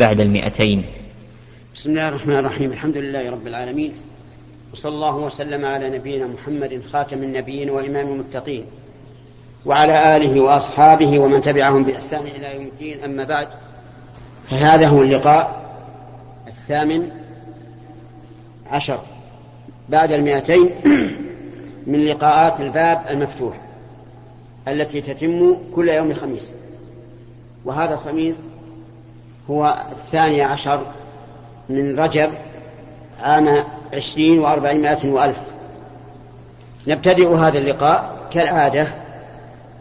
بعد المئتين. بسم الله الرحمن الرحيم. الحمد لله رب العالمين. وصلى الله وسلم على نبينا محمد خاتم النبيين وإمام المتقين. وعلى آله وأصحابه ومن تبعهم بإحسان إلى يوم الدين. أما بعد فهذا هو اللقاء الثامن عشر. بعد المئتين من لقاءات الباب المفتوح التي تتم كل يوم خميس. وهذا الخميس هو الثاني عشر من رجب عام عشرين وأربعمائة وألف. نبتدئ هذا اللقاء كالعادة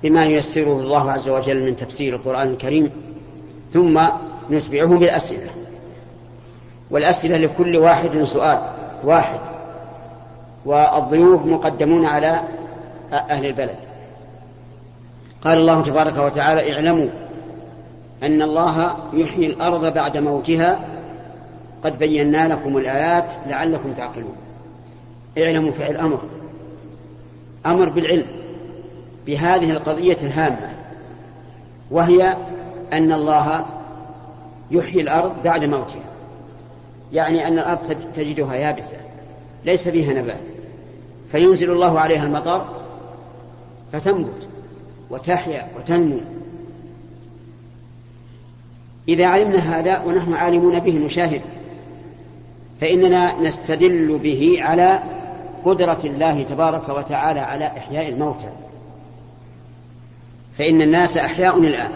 بما ييسره الله عز وجل من تفسير القرآن الكريم ثم نتبعه بالأسئلة. والأسئلة لكل واحد سؤال واحد والضيوف مقدمون على أهل البلد. قال الله تبارك وتعالى اعلموا أن الله يحيي الأرض بعد موتها. قد بينا لكم الآيات لعلكم تعقلون. اعلموا فعل أمر. أمر بالعلم بهذه القضية الهامة وهي أن الله يحيي الأرض بعد موتها. يعني أن الأرض تجدها يابسة ليس فيها نبات. فينزل الله عليها المطر فتنبت وتحيا وتنمو. إذا علمنا هذا ونحن عالمون به نشاهد فإننا نستدل به على قدرة الله تبارك وتعالى على إحياء الموتى. فإن الناس أحياء الآن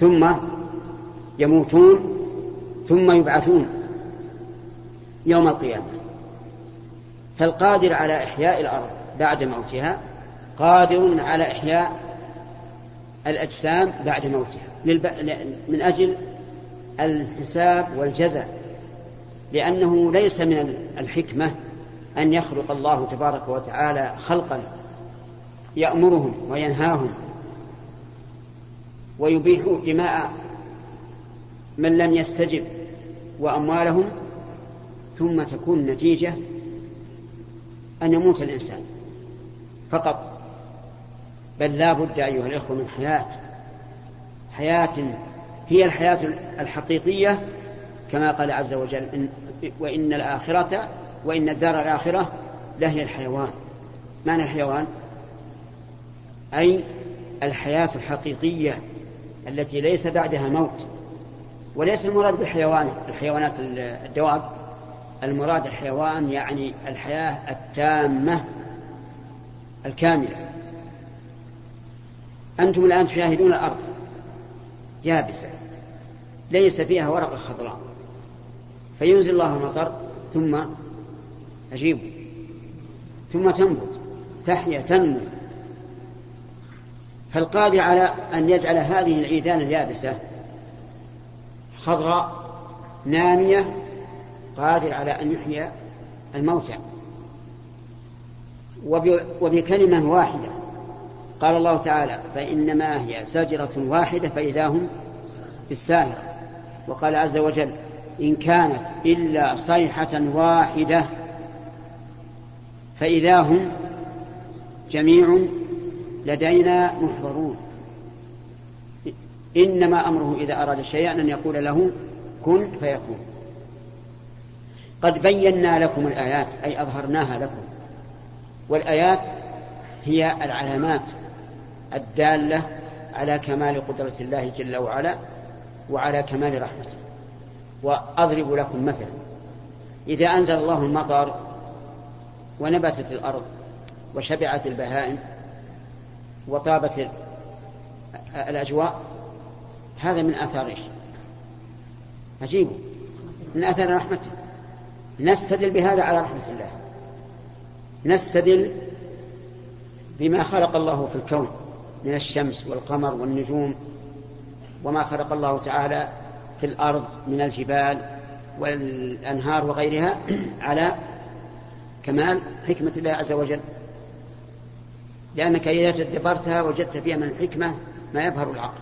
ثم يموتون ثم يبعثون يوم القيامة. فالقادر على إحياء الأرض بعد موتها قادر على إحياء الأجسام بعد موتها. من أجل الحساب والجزاء لأنه ليس من الحكمة أن يخلق الله تبارك وتعالى خلقا يأمرهم وينهاهم ويبيح دماء من لم يستجب وأموالهم ثم تكون النتيجة أن يموت الإنسان فقط. بل لا بد أيها الإخوة من حياة. حياة هي الحياة الحقيقية كما قال عز وجل إن وإن الآخرة وإن الدار الآخرة لهي الحيوان. معنى الحيوان؟ أي الحياة الحقيقية التي ليس بعدها موت. وليس المراد بالحيوان الحيوانات الدواب. المراد الحيوان يعني الحياة التامة الكاملة. أنتم الآن تشاهدون الأرض يابسة ليس فيها ورقة خضراء. فينزل الله المطر ثم أجيب ثم تنبت تحيا تنمو. فالقادر على أن يجعل هذه العيدان اليابسة خضراء نامية قادر على أن يحيي الموتى. وبكلمة واحدة قال الله تعالى فإنما هي زجرة واحدة فإذا هم بالساهرة. وقال عز وجل إن كانت إلا صيحة واحدة فإذا هم جميع لدينا محضرون. إنما أمره إذا أراد شيئا أن يقول له كن فيكون. قد بينا لكم الآيات أي أظهرناها لكم. والآيات هي العلامات الدالة على كمال قدرة الله جل وعلا وعلى كمال رحمته. وأضرب لكم مثلا إذا أنزل الله المطر ونبتت الأرض وشبعت البهائم وطابت الأجواء هذا من آثار إيش؟ عجيب. من آثار رحمته. نستدل بهذا على رحمة الله. نستدل بما خلق الله في الكون. من الشمس والقمر والنجوم وما خلق الله تعالى في الأرض من الجبال والأنهار وغيرها على كمال حكمة الله عز وجل. لأنك إذا تدبرتها وجدت فيها من الحكمة ما يظهر العقل.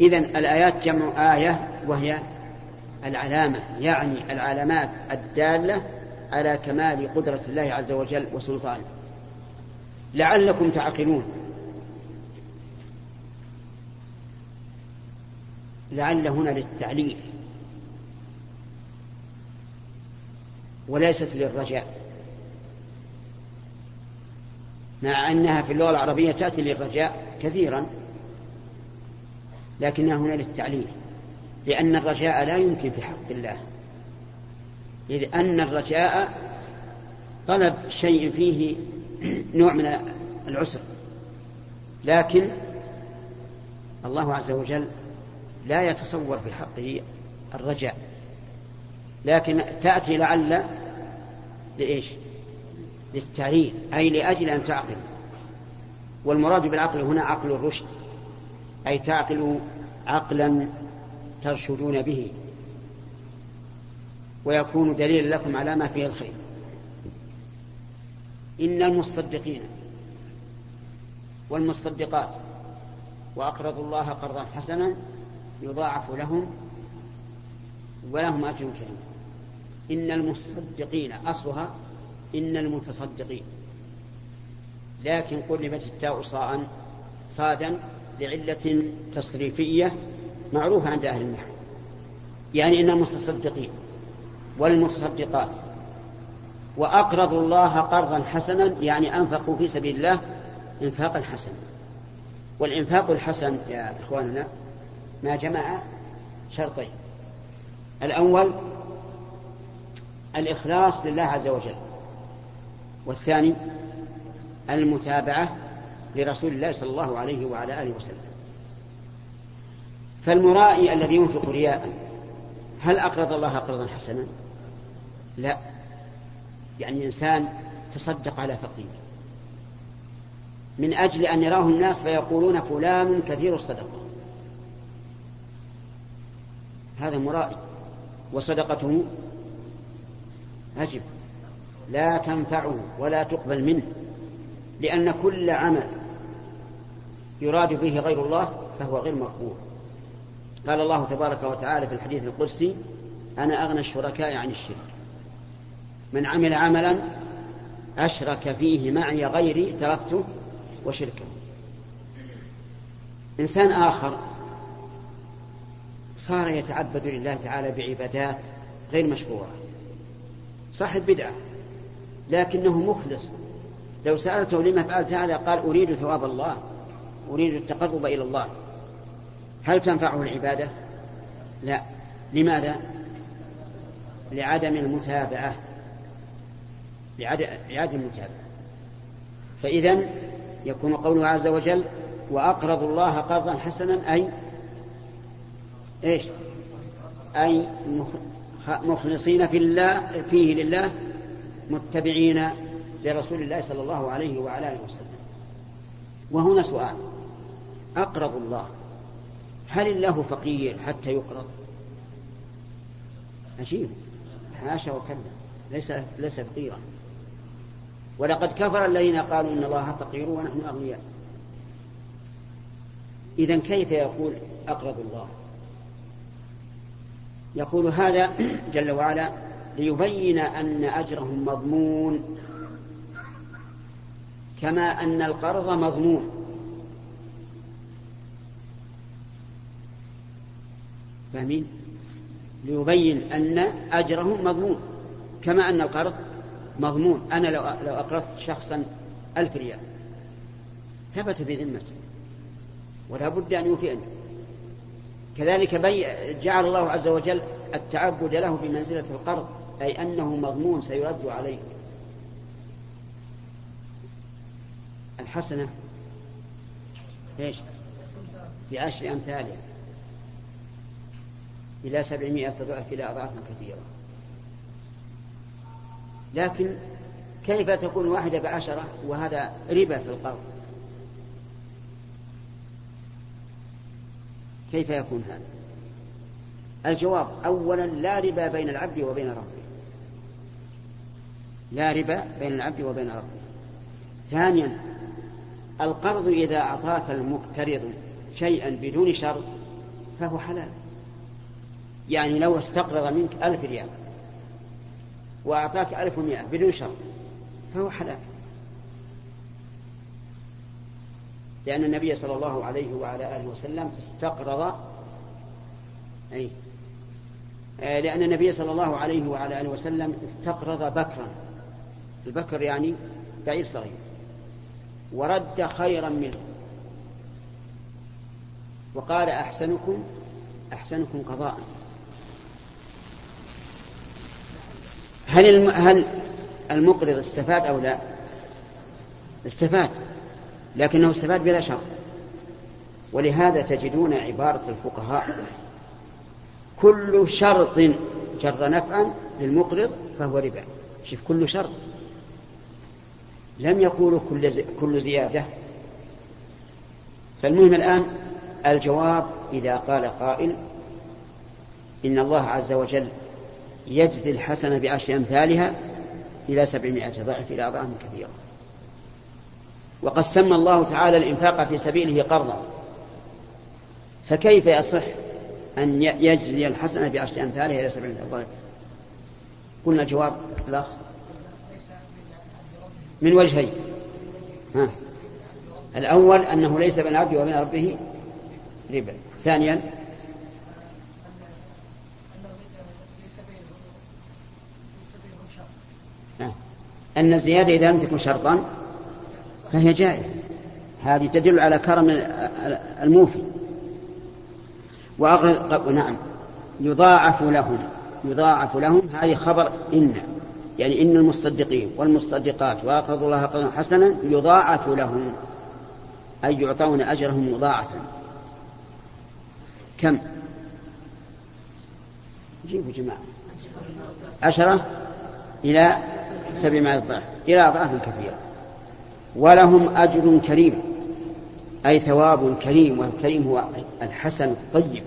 إذا الآيات جمع آية وهي العلامة يعني العلامات الدالة على كمال قدرة الله عز وجل وسلطانه. لعلكم تعقلون. لعل هنا للتعليل. وليست للرجاء. مع أنها في اللغة العربية تأتي للرجاء كثيرا لكنها هنا للتعليل. لأن الرجاء لا يمكن في حق الله. إذ أن الرجاء طلب شيء فيه نوع من العسر. لكن الله عز وجل لا يتصور في حقه الرجاء لكن تأتي لعل لإيش؟ للتعليل أي لأجل أن تعقل. والمراد بالعقل هنا عقل الرشد أي تعقل عقلا ترشدون به. ويكون دليلا لكم على ما فيه الخير. إن المصدقين والمصدقات وأقرضوا الله قرضا حسنا يضاعف لهم ولهم أجر كريم إن المصدقين أصلها إن المتصدقين. لكن قلبت التاء صاء صادا لعلة تصريفية معروفة عند أهل النحو يعني إن المتصدقين والمتصدقات وأقرضوا الله قرضا حسنا يعني أنفقوا في سبيل الله إنفاقا حسنا. والإنفاق الحسن يا إخواننا ما جمع شرطين. الأول الإخلاص لله عز وجل. والثاني المتابعة لرسول الله صلى الله عليه وعلى آله وسلم. فالمرائي الذي ينفق رياء هل أقرض الله قرضا حسنا؟ لا. يعني إنسان تصدق على فقير. من أجل أن يراه الناس فيقولون فلان كثير الصدقة. هذا مرائي وصدقته أجب لا تنفعه ولا تقبل منه لأن كل عمل يراد به غير الله فهو غير مقبول. قال الله تبارك وتعالى في الحديث القدسي أنا أغنى الشركاء عن الشرك. من عمل عملا أشرك فيه معي غيري تركته وشركه. إنسان آخر صار يتعبد لله تعالى بعبادات غير مشروعة. صاحب بدعة لكنه مخلص. لو سألته لما فعلت هذا قال أريد ثواب الله أريد التقرب إلى الله. هل تنفعه العبادة؟ لا. لماذا؟ لعدم المتابعة. لعدم المتابعة. فإذا يكون قوله عز وجل وأقرضوا الله قرضا حسنا أي إيش؟ أي مخلصين في الله فيه لله متبعين لرسول الله صلى الله عليه وعلى آله وسلم. وهنا سؤال. أقرض الله. هل الله فقير حتى يقرض؟ عجيب. حاشا وكلا. ليس ليس فقيرا. ولقد كفر الذين قالوا إن الله فقير ونحن أغنياء. اذا كيف يقول أقرض الله؟ يقول هذا جل وعلا ليبين أن اجرهم مضمون كما أن القرض مضمون. فاهمين؟ ليبين أن اجرهم مضمون كما أن القرض مضمون. أنا لو لو أقرضت شخصا ألف ريال ثبت في ذمته ولا بد أن يوفيني. كذلك جعل الله عز وجل التعبد له بمنزلة القرض أي أنه مضمون سيرد عليه. الحسنة إيش؟ بعشر أمثالها إلى سبعمائة ضعف إلى أضعاف كثيرة. لكن كيف تكون واحدة بعشرة وهذا ربا في القرض؟ كيف يكون هذا؟ الجواب أولا لا ربا بين العبد وبين ربه. لا ربا بين العبد وبين ربه. ثانيا القرض إذا أعطاك المقترض شيئا بدون شرط فهو حلال. يعني لو استقرض منك ألف ريال وأعطاك ألف ومئة بدون شرط فهو حلال. لأن النبي صلى الله عليه وعلى آله وسلم استقرض أي آه، لأن النبي صلى الله عليه وعلى آله وسلم استقرض بكرا. البكر يعني بعير صغير. ورد خيرا منه. وقال أحسنكم أحسنكم قضاء. هل هل المقرض استفاد أو لا؟ استفاد. لكنه استفاد بلا شرط ولهذا تجدون عبارة الفقهاء كل شرط جر نفعا للمقرض فهو ربا. شوف كل شرط. لم يقولوا كل كل زيادة. فالمهم الآن الجواب إذا قال قائل إن الله عز وجل يجزي الحسنة بعشر أمثالها إلى سبعمائة ضعف إلى أضعاف كثيرة. وقد سمى الله تعالى الإنفاق في سبيله قرضا. فكيف يصح أن يجزي الحسنة بعشر أمثالها إلى سبعمائة ضعف قلنا الجواب الأخ. من وجهين. ها. الأول أنه ليس بين العبد وبين ربه ربا. ثانيا أن الزيادة إذا لم تكن شرطا فهي جائزة. هذه تدل على كرم الموفي. وأغرض نعم. يضاعف لهم. يضاعف لهم. هذه خبر إن. يعني إن المصدقين والمصدقات وأقرضوا الله قرضا حسنا يضاعف لهم. أي يعطون أجرهم مضاعفا. كم؟ جيبوا جماعة. عشرة إلى سبعمائة ضعف. إلى أضعاف كثيرة. ولهم أجر كريم أي ثواب كريم والكريم هو الحسن الطيب.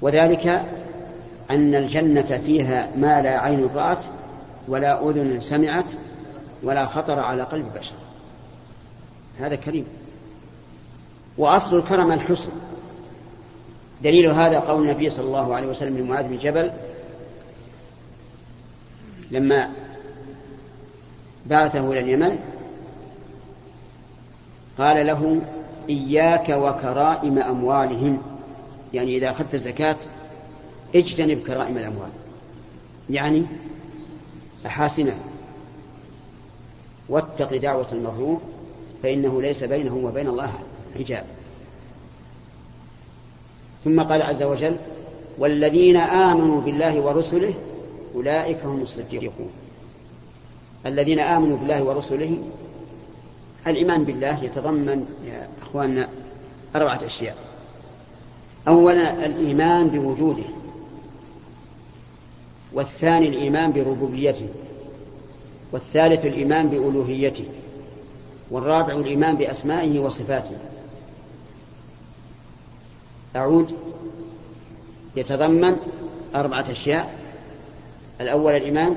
وذلك أن الجنة فيها ما لا عين رأت ولا أذن سمعت ولا خطر على قلب بشر. هذا كريم. وأصل الكرم الحسن. دليل هذا قول النبي صلى الله عليه وسلم لمعاذ بن جبل لما بعثه إلى اليمن. قال له إياك وكرائم أموالهم. يعني إذا أخذت الزكاة اجتنب كرائم الأموال. يعني أحاسنها واتق دعوة المظلوم فإنه ليس بينه وبين الله حجاب. ثم قال عز وجل والذين آمنوا بالله ورسله أولئك هم الصديقون. الذين آمنوا بالله ورسله الإيمان بالله يتضمن يا أخواننا أربعة أشياء. أولا الإيمان بوجوده والثاني الإيمان بربوبيته والثالث الإيمان بألوهيته والرابع الإيمان بأسمائه وصفاته. أعود يتضمن أربعة أشياء. الأول الإيمان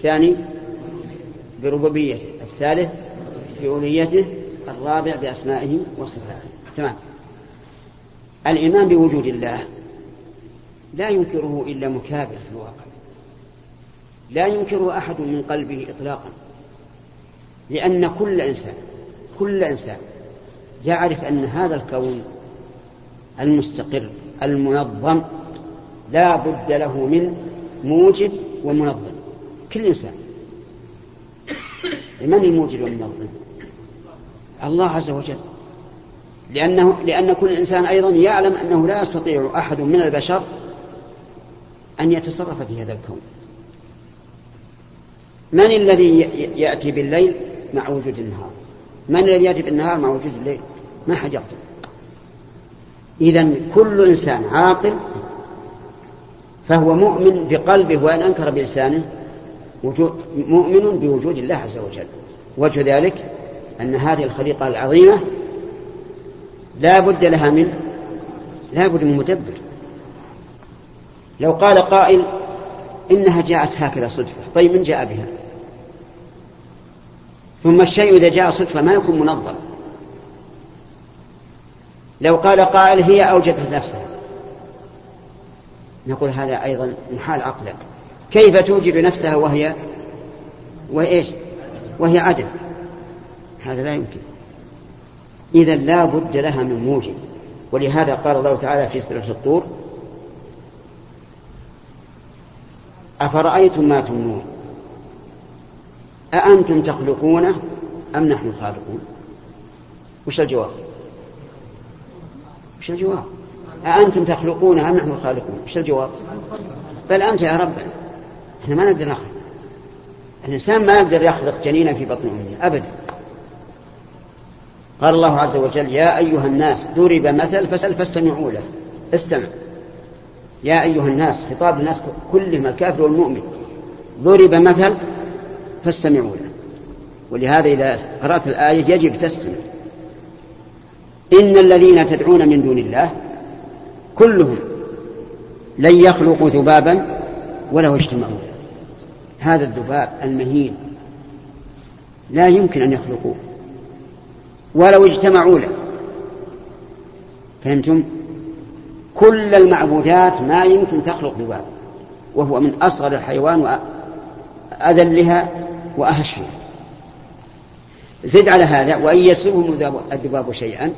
الثاني بربوبيته الثالث بألوهيته الرابع بأسمائه وصفاته. تمام. الإيمان بوجود الله لا ينكره إلا مكابر في الواقع. لا ينكره أحد من قلبه إطلاقا. لأن كل إنسان كل إنسان يعرف أن هذا الكون المستقر المنظم لا بد له من موجب ومنظم. كل إنسان. من الموجب والمنظم الله عز وجل. لأنه لأن كل إنسان أيضا يعلم أنه لا يستطيع أحد من البشر أن يتصرف في هذا الكون. من الذي يأتي بالليل مع وجود النهار؟ من الذي يأتي بالنهار مع وجود الليل؟ ما حد يقدر. إذا كل إنسان عاقل فهو مؤمن بقلبه وإن أنكر بلسانه وجود مؤمن بوجود الله عز وجل. وجه ذلك أن هذه الخليقة العظيمة لا بد لها من لا بد من مدبر. لو قال قائل إنها جاءت هكذا صدفة طيب من جاء بها؟ ثم الشيء إذا جاء صدفة ما يكون منظم. لو قال قائل هي أوجدت نفسها. نقول هذا أيضا محال عقلا كيف توجد نفسها وهي وإيش؟ وهي عدم. هذا لا يمكن. إذا لا بد لها من موجب. ولهذا قال الله تعالى في سورة الطور أفرأيتم ما تمنون؟ أأنتم تخلقونه أم نحن الخالقون؟ وش الجواب؟ وش الجواب؟ أأنتم تخلقونه أم نحن الخالقون؟ وش الجواب؟ بل أنت يا رب. إحنا ما نقدر نخلق الإنسان ما يقدر يخلق جنينا في بطن أمه أبدا. قال الله عز وجل يا أيها الناس ضرب مثل فسل فاستمعوا له. استمع. يا أيها الناس خطاب الناس كلهم الكافر والمؤمن. ضرب مثل فاستمعوا له. ولهذا إذا قرأت الآية يجب تستمع. إن الذين تدعون من دون الله كلهم لن يخلقوا ذبابا ولو اجتمعوا هذا الذباب المهين لا يمكن أن يخلقوه ولو اجتمعوا له. فهمتم؟ كل المعبودات ما يمكن تخلق ذباب وهو من أصغر الحيوان وأذلها وأهشها. زد على هذا وإن يسلبهم الذباب شيئا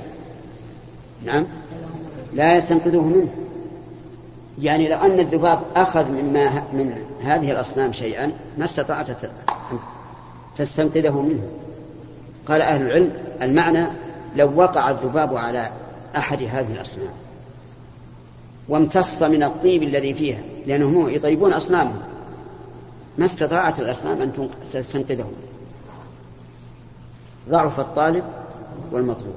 نعم لا يستنقذوه منه. يعني لو أن الذباب أخذ مما من هذه الأصنام شيئا ما استطاعت أن تستنقذه منه. قال أهل العلم المعنى لو وقع الذباب على أحد هذه الأصنام وامتص من الطيب الذي فيها لأنهم يطيبون أصنامهم ما استطاعت الأصنام أن تستنقذه. ضعف الطالب والمطلوب.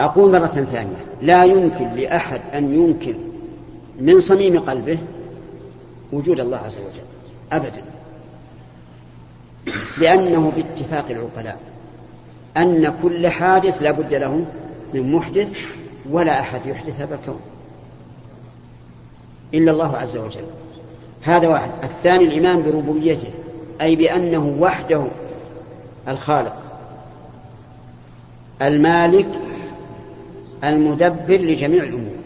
أقول مرة ثانية لا يمكن لأحد أن ينكر من صميم قلبه وجود الله عز وجل. أبدا. لأنه باتفاق العقلاء. أن كل حادث لا بد له من محدث ولا أحد يحدث هذا الكون. إلا الله عز وجل. هذا واحد. الثاني الإيمان بربوبيته. أي بأنه وحده الخالق. المالك المدبر لجميع الأمور.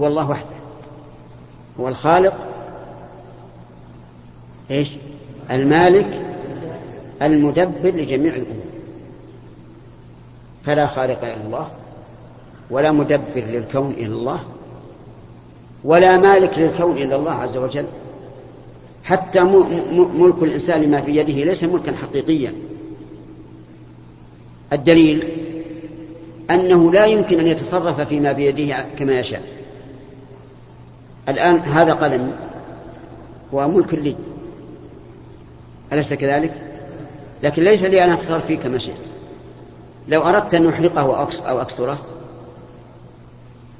هو الله وحده. هو الخالق إيش؟ المالك المدبر لجميع الأمور. فلا خالق إلا الله ولا مدبر للكون إلا الله ولا مالك للكون إلا الله عز وجل. حتى ملك الإنسان ما في يده ليس ملكا حقيقيا. الدليل أنه لا يمكن أن يتصرف فيما بيده كما يشاء. الآن هذا قلم هو ملك لي. أليس كذلك؟ لكن ليس لي أن أتصرف فيه كما شئت. لو أردت أن أحرقه أو أكسره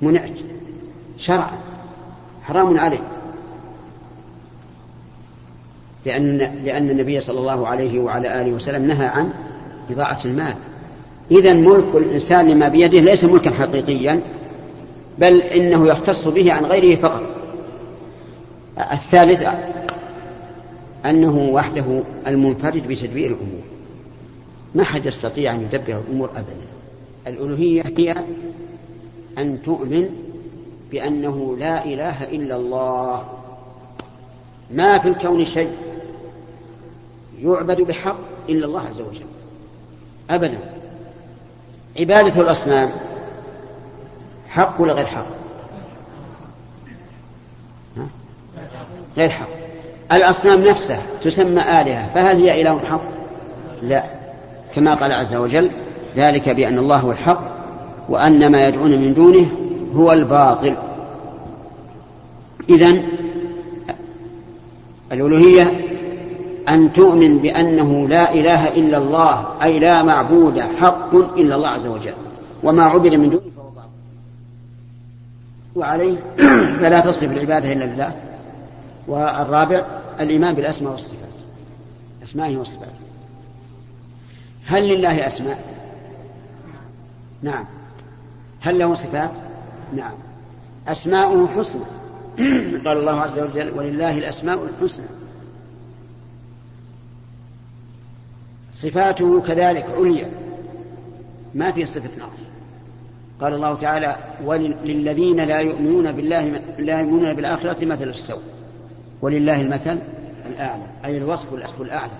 منعت. شرعا. حرام عليه لأن لأن النبي صلى الله عليه وعلى آله وسلم نهى عن إضاعة المال. إذا ملك الإنسان لما بيده ليس ملكا حقيقيا بل إنه يختص به عن غيره فقط. الثالث أنه وحده المنفرد بتدبير الأمور. ما حد يستطيع أن يدبر الأمور أبدا. الألوهية هي أن تؤمن بأنه لا إله إلا الله. ما في الكون شيء يعبد بحق إلا الله عز وجل. أبدا. عبادة الأصنام حق ولا غير حق؟ غير حق. الأصنام نفسها تسمى آلهة فهل هي إله حق؟ لا. كما قال عز وجل ذلك بأن الله هو الحق وأن ما يدعون من دونه هو الباطل. إذن الألوهية أن تؤمن بأنه لا إله إلا الله أي لا معبود حق إلا الله عز وجل وما عبد من دونه فهو باطل. وعليه فلا تصرف العبادة إلا لله. والرابع الإيمان بالأسماء والصفات. أسمائه وصفاته. هل لله أسماء؟ نعم. هل له صفات؟ نعم. أسماؤه حسنى. قال الله عز وجل ولله الأسماء الحسنى. صفاته كذلك عليا. ما في صفة نقص. قال الله تعالى وللذين لا يؤمنون بالله لا يؤمنون بالآخرة مثل السوء. ولله المثل الأعلى أي الوصف الأعلى.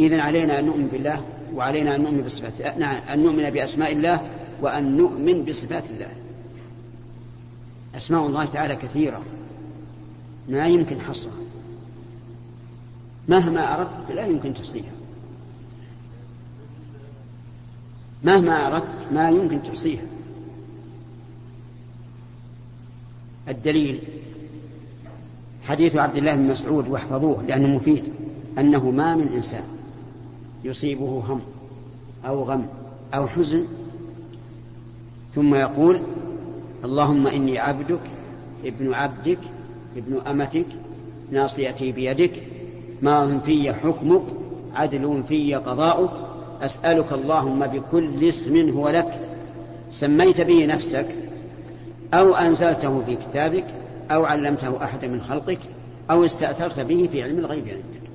إذن علينا أن نؤمن بالله وعلينا أن نؤمن بصفات نعم أن نؤمن بأسماء الله وأن نؤمن بصفات الله. أسماء الله تعالى كثيرة ما يمكن حصرها. مهما أردت لا يمكن تحصيها. مهما أردت ما يمكن تحصيها. الدليل حديث عبد الله بن مسعود واحفظوه لأنه مفيد أنه ما من إنسان يصيبه هم أو غم أو حزن ثم يقول اللهم إني عبدك ابن عبدك ابن أمتك ناصيتي بيدك ماض في حكمك عدل في قضاؤك أسألك اللهم بكل اسم هو لك سميت به نفسك أو أنزلته في كتابك أو علمته أحد من خلقك أو استأثرت به في علم الغيب عندك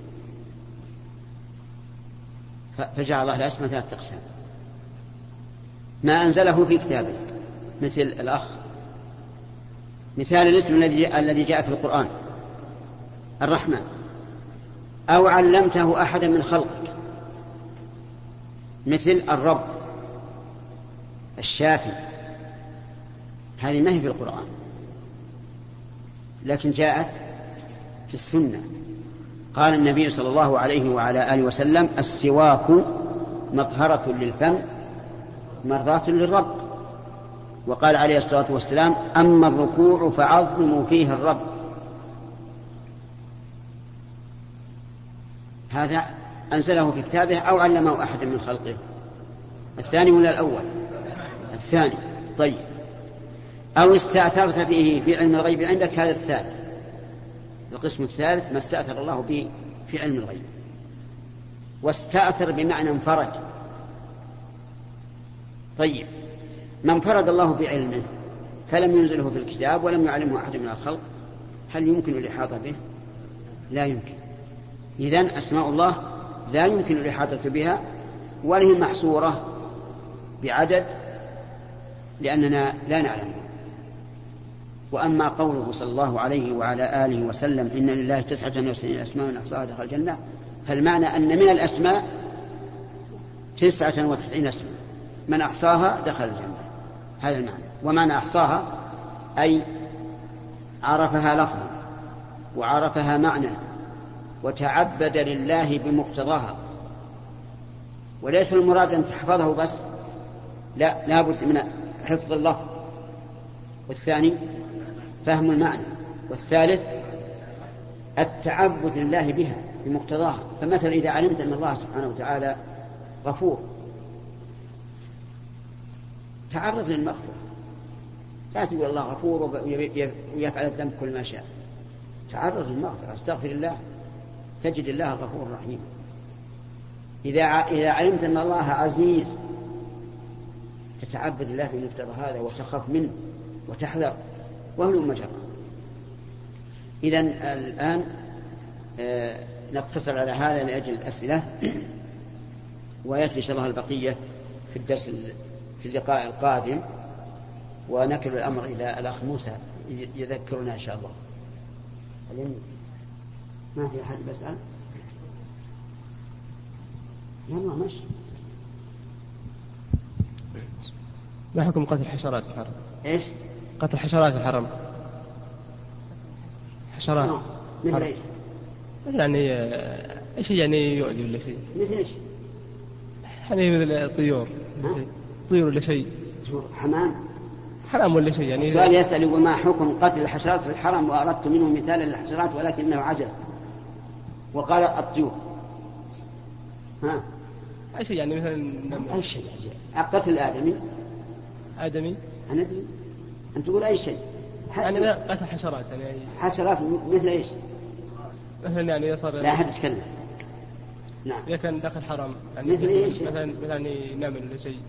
فجعل الله الأسماء ثلاثة أقسام. ما أنزله في كتابه مثل الأخ. مثال الاسم الذي الذي جاء في القرآن الرحمن. أو علمته أحدا من خلقك مثل الرب الشافي. هذه ما هي في القرآن. لكن جاءت في السنة. قال النبي صلى الله عليه وعلى آله وسلم السواك مطهرة للفم مرضاة للرب. وقال عليه الصلاة والسلام أما الركوع فعظموا فيه الرب. هذا أنزله في كتابه أو علمه أحد من خلقه. الثاني ولا الأول؟ الثاني. طيب. أو استأثرت فيه في علم الغيب عندك هذا الثالث. القسم الثالث ما استأثر الله به في علم الغيب. واستأثر بمعنى انفرد. طيب من فرد الله بعلمه فلم ينزله في الكتاب ولم يعلمه أحد من الخلق هل يمكن الإحاطة به؟ لا يمكن. إذن أسماء الله لا يمكن الإحاطة بها ولا هي محصورة بعدد لأننا لا نعلمها وأما قوله صلى الله عليه وعلى آله وسلم إن لله تسعة وتسعين أسماء من أحصاها دخل الجنة فالمعنى أن من الأسماء تسعة وتسعين اسما من أحصاها دخل الجنة هذا المعنى. ومعنى أحصاها أي عرفها لفظا وعرفها معنى وتعبد لله بمقتضاها. وليس المراد أن تحفظه بس لا لابد من حفظ اللفظ. والثاني فهم المعنى. والثالث التعبد لله بها بمقتضاها. فمثلا إذا علمت أن الله سبحانه وتعالى غفور تعرض للمغفرة. لا تقول الله غفور ويفعل الذنب كل ما شاء. تعرض للمغفرة. استغفر الله تجد الله غفور رحيم. إذا إذا علمت أن الله عزيز تتعبد الله بمقتضى هذا وتخاف منه وتحذر. وهلم مجرى. إذا الآن آه، نقتصر على هذا لأجل الأسئلة. ويأتي إن شاء الله البقية في الدرس في اللقاء القادم. ونكل الأمر إلى الأخ موسى يذكرنا إن شاء الله. ما في أحد بسأل يلا ماشي. ما حكم قتل الحشرات في الحرم؟ إيش؟ قتل الحشرات في الحرم. حشرات. مثل إيش؟ مثل يعني إيش يعني يؤذي ولا شيء؟ مثل إيش؟ يعني مثل الطيور طيور ولا شيء. حمام؟ حرام ولا شيء يعني السؤال يسأل وما حكم قتل الحشرات في الحرم؟ وأردت منه مثالا للحشرات ولكنه عجز. وقال الطيور. ها؟ أي شيء يعني مثلا أي شيء قتل الآدمي آدمي. أنا أدري. أن تقول أي شيء. يعني قتل حشرات يعني حشرات مثل إيش؟ مثلا يعني صار لا أحد يتكلم. نعم. إذا كان داخل حرم يعني مثل إيش؟ مثلا مثلا يعني نمل ولا شيء.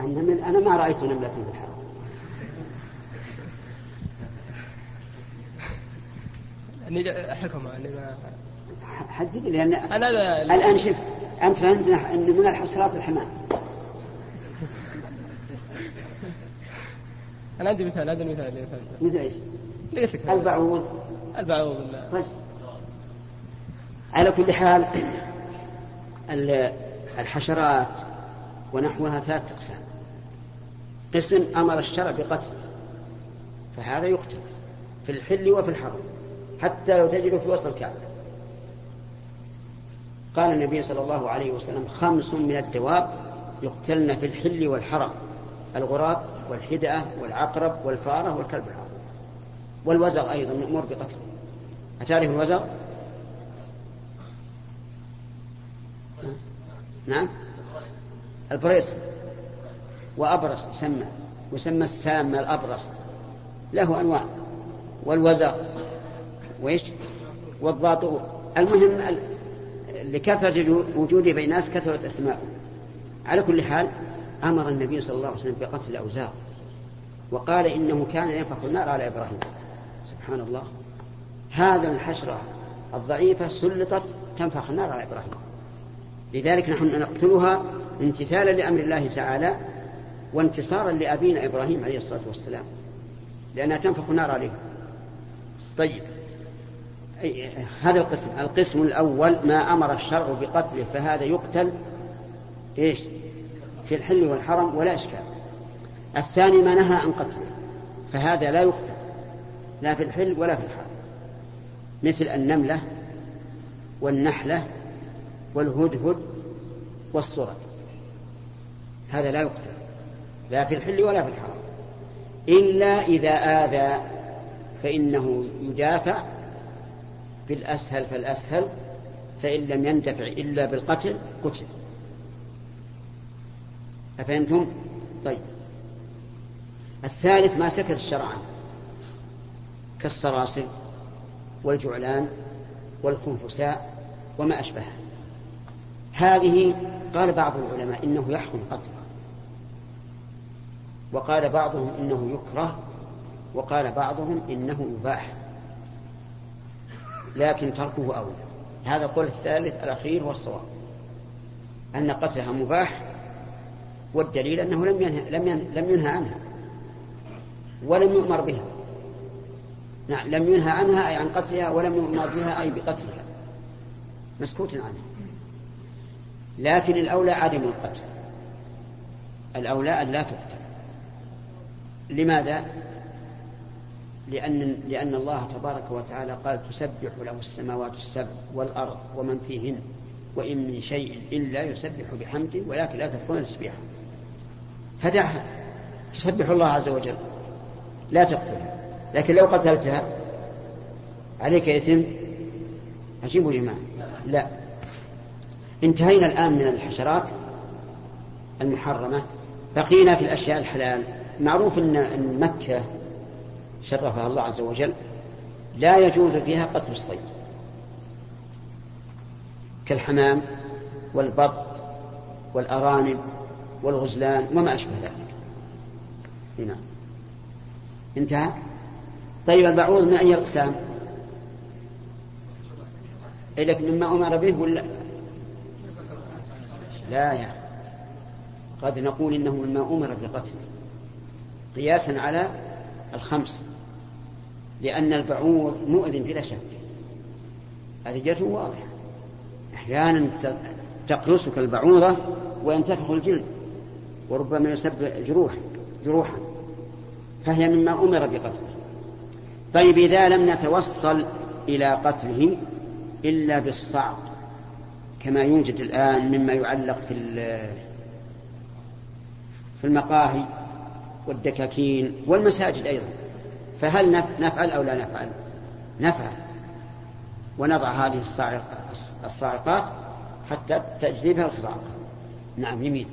النمل أنا ما رأيت نملة في الحرم يعني حكم يعني ما حدد لأن أنا الآن شف أنت فهمت أن من الحشرات الحمام أنا عندي مثال هذا المثال اللي مثل إيش؟ اللي قلت لك البعوض البعوض طيب. على كل حال الحشرات ونحوها ثلاثة أقسام. قسم أمر الشرع بقتل فهذا يقتل في الحل وفي الحرم حتى لو تجد في وسط الكعبة. قال النبي صلى الله عليه وسلم خمس من الدواب يقتلن في الحل والحرم. الغراب والحدأة والعقرب والفارة والكلب العقرب والوزغ أيضا مأمور بقتله. أتعرف الوزغ؟ نعم. البريص. وأبرص يسمى. يسمى السام الأبرص. له أنواع. والوزغ. وإيش؟ والضاطور المهم لكثرة وجوده بين الناس كثرت أسماءه على كل حال أمر النبي صلى الله عليه وسلم بقتل الأوزاغ وقال إنه كان ينفخ النار على إبراهيم. سبحان الله. هذا الحشرة الضعيفة سلطت تنفخ النار على إبراهيم. لذلك نحن نقتلها امتثالا لأمر الله تعالى وانتصارا لأبينا إبراهيم عليه الصلاة والسلام لأنها تنفخ النار عليه. طيب. هذا القسم القسم الأول ما أمر الشرع بقتله فهذا يقتل إيش؟ في الحل والحرم ولا إشكال. الثاني ما نهى عن قتله فهذا لا يقتل لا في الحل ولا في الحرم. مثل النملة والنحلة والهدهد والصرد هذا لا يقتل لا في الحل ولا في الحرم. إلا إذا آذى فإنه يدافع بالأسهل فالأسهل فإن لم ينتفع إلا بالقتل قتل. أفهمتم؟ طيب. الثالث ما سكت الشرع عنه كالصراصر والجعلان والخنفساء وما أشبهها هذه قال بعض العلماء إنه يحكم قتلها وقال بعضهم إنه يكره وقال بعضهم إنه يباح. لكن تركه أولى. هذا القول الثالث الأخير هو الصواب أن قتلها مباح والدليل أنه لم ينهى, لم ينهى, لم ينهى عنها ولم يؤمر بها. نعم لم ينهى عنها أي عن قتلها ولم يؤمر بها أي بقتلها. مسكوت عنها. لكن الأولى عدم القتل. الأولى أن لا تقتل. لماذا؟ لأن, لأن الله تبارك وتعالى قال تسبح له السماوات السبع والأرض ومن فيهن وإن من شيء إلا يسبح بحمده ولكن لا تفقهون تسبيحه فدعها. تسبح الله عز وجل. لا تقتلها لكن لو قتلتها عليك إثم؟ أجيبوا جماعة لا. انتهينا الآن من الحشرات المحرمة. بقينا في الأشياء الحلال. معروف أن مكة شرفها الله عز وجل. لا يجوز فيها قتل الصيد. كالحمام والبط والأرانب والغزلان وما أشبه ذلك. نعم. انتهى؟ طيب البعوض من أي أقسام؟ إيه لكن مما أمر به ولا؟ لا يا قد نقول إنه مما أمر بقتله. قياسا على الخمس. لأن البعوض مؤذن بلا شك. جهة واضحة. أحيانا تقرصك البعوضة وينتفخ الجلد. وربما يسبب جروح جروحا. فهي مما أمر بقتله. طيب إذا لم نتوصل إلى قتله إلا بالصعق كما يوجد الآن مما يعلق في في المقاهي والدكاكين والمساجد أيضا. فهل نفعل أو لا نفعل؟ نفعل. ونضع هذه الصاعقات حتى تجذبها وتصعقها نعم يمين.